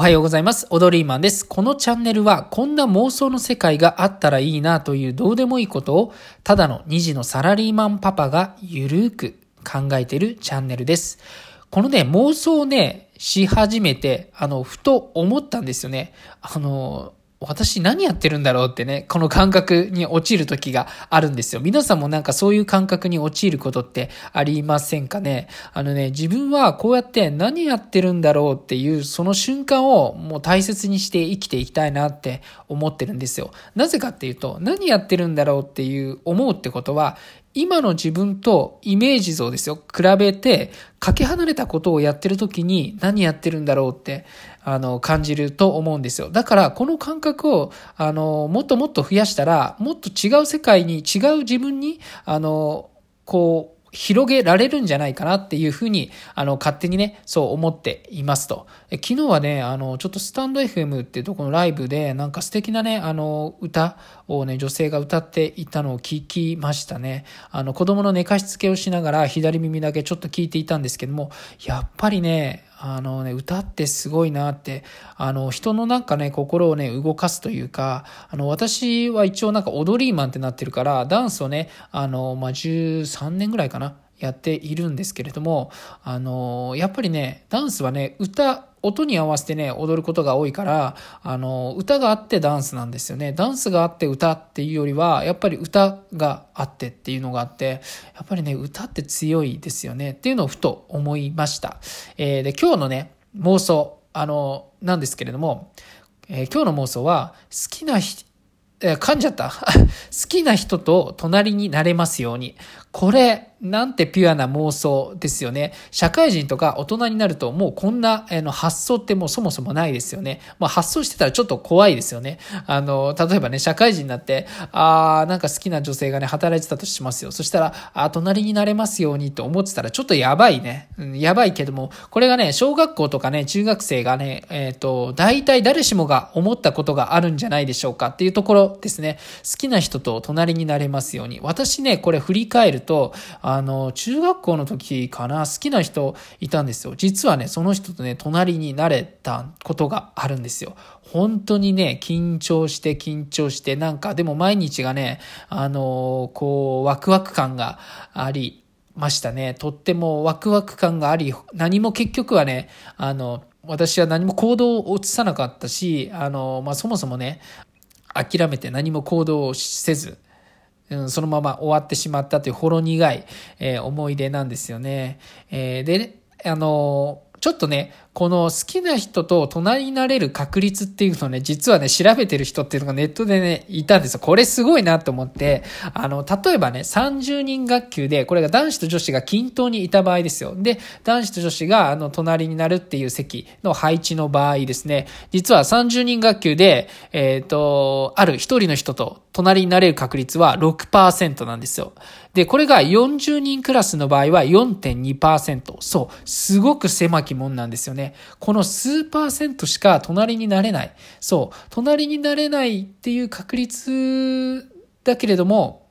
おはようございます。オドリーマンです。このチャンネルはこんな妄想の世界があったらいいなというどうでもいいことをただの2児のサラリーマンパパがゆるーく考えているチャンネルです。このね、妄想をね、し始めて、あの、ふと思ったんですよね。あの、私何やってるんだろうってね、この感覚に陥る時があるんですよ。皆さんもなんかそういう感覚に陥ることってありませんかね？あのね、自分はこうやって何やってるんだろうっていうその瞬間をもう大切にして生きていきたいなって思ってるんですよ。なぜかっていうと、何やってるんだろうっていう思うってことは、今の自分とイメージ像ですよ。比べて、かけ離れたことをやってる時に何やってるんだろうって、あの、感じると思うんですよ。だから、この感覚を、あの、もっともっと増やしたら、もっと違う世界に、違う自分に、あの、こう、広げられるんじゃないかなっていうふうに、あの、勝手にね、そう思っていますと。昨日はね、あの、ちょっとスタンド FM っていうとこのライブで、なんか素敵なね、あの、歌をね、女性が歌っていたのを聞きましたね。あの、子供の寝かしつけをしながら左耳だけちょっと聞いていたんですけども、やっぱりね、あのね、歌ってすごいなって、あの、人のなんかね、心をね、動かすというか、あの、私は一応なんか踊りーマンってなってるから、ダンスをね、あの、まあ、13年ぐらいかな、やっているんですけれども、あの、やっぱりね、ダンスはね、歌、音に合わせてね、踊ることが多いから、あの、歌があってダンスなんですよね。ダンスがあって歌っていうよりは、やっぱり歌があってっていうのがあって、やっぱりね、歌って強いですよねっていうのをふと思いました。えー、で、今日のね、妄想、あの、なんですけれども、えー、今日の妄想は、好きな人、え噛んじゃった。好きな人と隣になれますように。これ、なんてピュアな妄想ですよね。社会人とか大人になるともうこんな発想ってもうそもそもないですよね。まあ発想してたらちょっと怖いですよね。あの、例えばね、社会人になって、あー、なんか好きな女性がね、働いてたとしますよ。そしたら、あ隣になれますようにと思ってたらちょっとやばいね。うん、やばいけども、これがね、小学校とかね、中学生がね、えっ、ー、と、大体誰しもが思ったことがあるんじゃないでしょうかっていうところですね。好きな人と隣になれますように。私ね、これ振り返ると、あの、中学校の時かな、好きな人いたんですよ。実はね、その人とね、隣になれたことがあるんですよ。本当にね、緊張して緊張して、なんかでも毎日がね、あの、こう、ワクワク感がありましたね。とってもワクワク感があり、何も結局はね、あの、私は何も行動を移さなかったし、あの、まあ、そもそもね、諦めて何も行動をせず、うん、そのまま終わってしまったというほろ苦い、えー、思い出なんですよね。えー、で、あのちょっとね、この好きな人と隣になれる確率っていうのをね、実はね、調べてる人っていうのがネットでね、いたんですよ。これすごいなと思って、あの、例えばね、30人学級で、これが男子と女子が均等にいた場合ですよ。で、男子と女子が、あの、隣になるっていう席の配置の場合ですね、実は30人学級で、えっ、ー、と、ある一人の人と隣になれる確率は6%なんですよ。で、これが40人クラスの場合は4.2%。そう、すごく狭きもんなんですよね。この数パーセントしか隣になれない。そう、隣になれないっていう確率だけれども、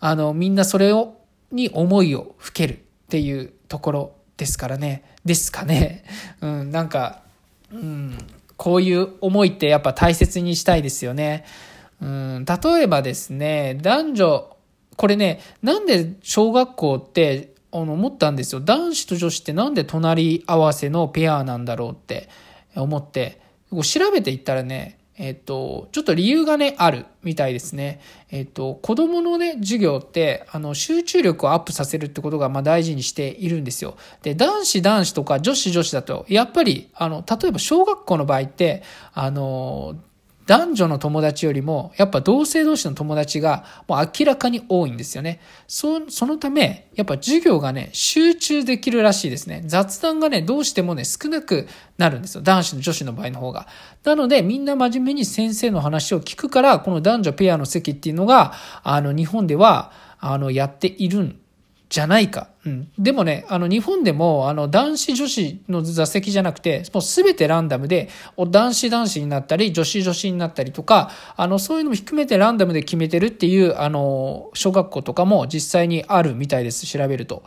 あの、みんなそれを、に思いをふけるっていうところですからね。ですかね。うん、なんか、うん、こういう思いってやっぱ大切にしたいですよね。うん、例えばですね、男女、これね、なんで小学校ってあの思ったんですよ。男子と女子ってなんで隣り合わせのペアなんだろうって思って、こう調べていったらね、えっと、ちょっと理由がね、あるみたいですね。えっと、子供のね、授業って、あの、集中力をアップさせるってことが、まあ大事にしているんですよ。で、男子男子とか女子女子だと、やっぱり、あの、例えば小学校の場合って、あの、男女の友達よりも、やっぱ同性同士の友達がもう明らかに多いんですよね。そそのため、やっぱ授業がね、集中できるらしいですね。雑談がね、どうしてもね、少なくなるんですよ。男子の女子の場合の方が。なので、みんな真面目に先生の話を聞くから、この男女ペアの席っていうのが、あの、日本では、あの、やっているんじゃないか。うん。でもね、あの、日本でも、あの、男子女子の座席じゃなくて、もうすべてランダムで、男子男子になったり、女子女子になったりとか、あの、そういうのも含めてランダムで決めてるっていう、あの、小学校とかも実際にあるみたいです。調べると。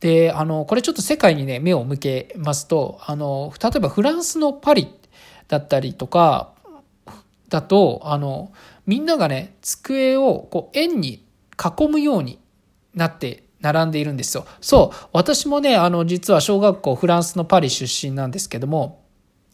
で、あの、これちょっと世界にね、目を向けますと、あの、例えばフランスのパリだったりとか、だと、あの、みんながね、机をこう円に囲むようになって並んでいるんですよ。そう。私もね、あの、実は小学校フランスのパリ出身なんですけども、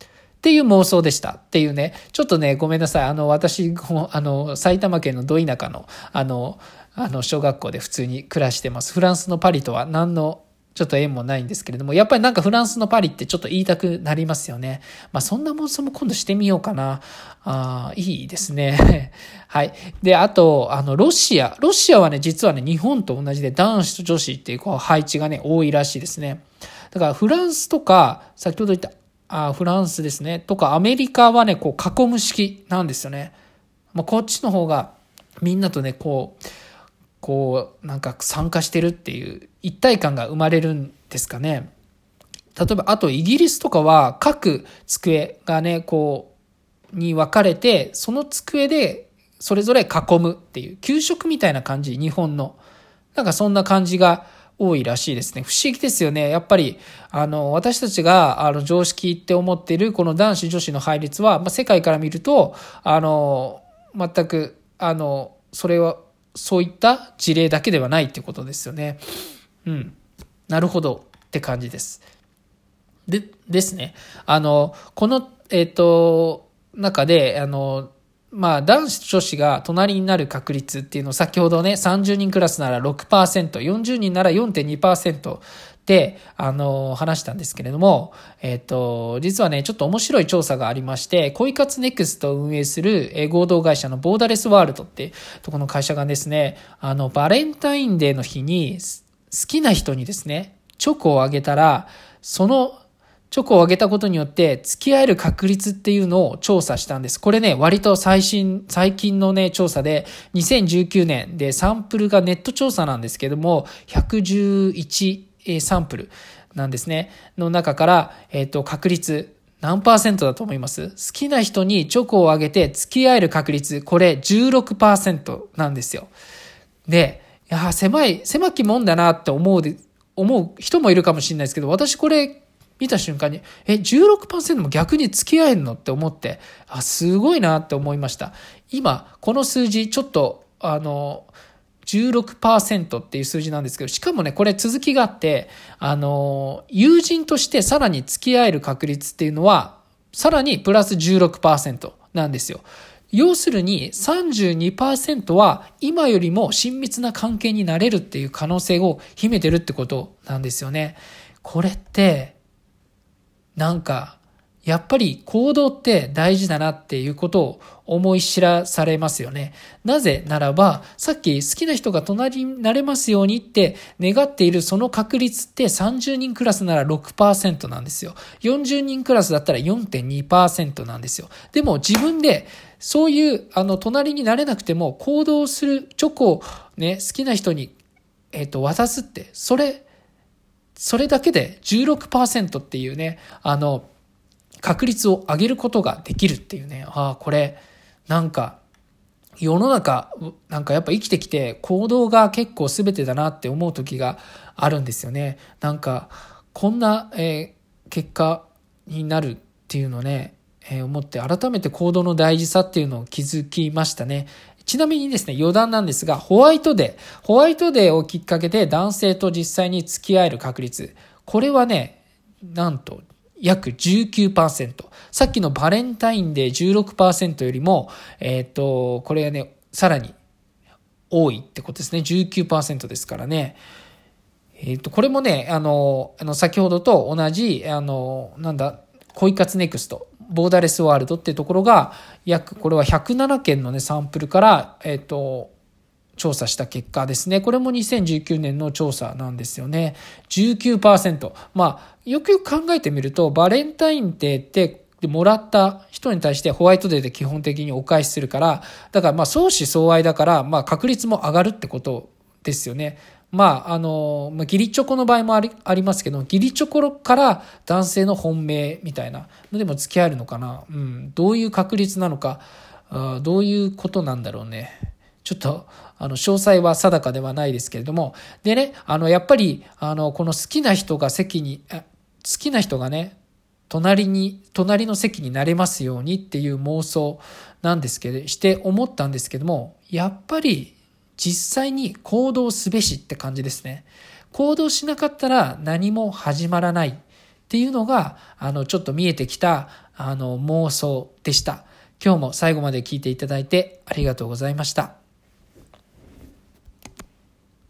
っていう妄想でしたっていうね、ちょっとね、ごめんなさい。あの、私、あの、埼玉県のど田舎の、あの、あの、小学校で普通に暮らしてます。フランスのパリとは何のちょっと縁もないんですけれども、やっぱりなんかフランスのパリってちょっと言いたくなりますよね。まあそんな妄想も今度してみようかな。ああ、いいですね。はい。で、あと、あの、ロシア。ロシアはね、実はね、日本と同じで男子と女子っていうこう配置がね、多いらしいですね。だからフランスとか、先ほど言ったあフランスですね。とかアメリカはね、こう囲む式なんですよね。まあ、こっちの方がみんなとね、こう、こう、なんか参加してるっていう一体感が生まれるんですかね。例えば、あとイギリスとかは各机がね、こう、に分かれて、その机でそれぞれ囲むっていう、給食みたいな感じ、日本の。なんかそんな感じが多いらしいですね。不思議ですよね。やっぱり、あの、私たちが、あの、常識って思ってる、この男子女子の配列は、まあ、世界から見ると、あの、全く、あの、それは、そういった事例だけではないってことですよね。うん。なるほどって感じです。で、ですね。あの、この、えっ、ー、と、中で、あの、まあ、男子女子が隣になる確率っていうのを先ほどね、30人クラスなら6%、40人なら4.2%で、あの、話したんですけれども、えっ、と、実はね、ちょっと面白い調査がありまして、恋活ネクストを運営する合同会社のボーダレスワールドってとこの会社がですね、あの、バレンタインデーの日に好きな人にですね、チョコをあげたら、そのチョコをあげたことによって付き合える確率っていうのを調査したんです。これね、割と最新、最近のね、調査で、2019年でサンプルがネット調査なんですけども、111サンプルなんですね。の中から、えっ、と、確率、何パーセントだと思います？好きな人にチョコをあげて付き合える確率、これ16%なんですよ。で、いや、狭い、狭きもんだなって思うで、思う人もいるかもしれないですけど、私これ見た瞬間に、え、16%も逆に付き合えんのって思って、あ、すごいなって思いました。今、この数字、ちょっと、あの、16%っていう数字なんですけど、しかもね、これ続きがあって、あの、友人としてさらに付き合える確率っていうのは、さらにプラス16%なんですよ。要するに32%は今よりも親密な関係になれるっていう可能性を秘めてるってことなんですよね。これって、なんか、やっぱり行動って大事だなっていうことを思い知らされますよね。なぜならば、さっき好きな人が隣になれますようにって願っているその確率って30人クラスなら6%なんですよ。40人クラスだったら4.2%なんですよ。でも自分でそういう、あの、隣になれなくても行動するチョコをね、好きな人に、えっ、ー、と、渡すって、それ、それだけで16%っていうね、あの、確率を上げることができるっていうね、ああ、これ、なんか、世の中、なんかやっぱ生きてきて行動が結構全てだなって思う時があるんですよね。なんか、こんな、えー、結果になるっていうのね、えー、思って改めて行動の大事さっていうのを気づきましたね。ちなみにですね、余談なんですが、ホワイトデー。ホワイトデーをきっかけで男性と実際に付き合える確率。これはね、なんと約19%。さっきのバレンタインデー16%よりも、えっ、ー、と、これはね、さらに多いってことですね。19%ですからね。えっ、ー、と、これもね、あの、あの、先ほどと同じ、あの、なんだ、恋活ネクスト、ボーダレスワールドっていうところが、約、これは107件のね、サンプルから、えっ、ー、と、調査した結果ですね。これも2019年の調査なんですよね。19%。まあ、よくよく考えてみると、バレンタインデーってもらった人に対してホワイトデーで基本的にお返しするから、だからまあ相思相愛だから、まあ確率も上がるってことですよね。まあ、あの、まあ、ギリチョコの場合もありありますけど、ギリチョコから男性の本命みたいなのでも付き合えるのかな？うん。どういう確率なのか、あどういうことなんだろうね？ちょっと、あの、詳細は定かではないですけれども、でね、あの、やっぱり、あの、この好きな人が席に、好きな人がね、隣に、隣の席になれますようにっていう妄想なんですけど、して思ったんですけども、やっぱり実際に行動すべしって感じですね。行動しなかったら何も始まらないっていうのが、あの、ちょっと見えてきた、あの、妄想でした。今日も最後まで聞いていただいてありがとうございました。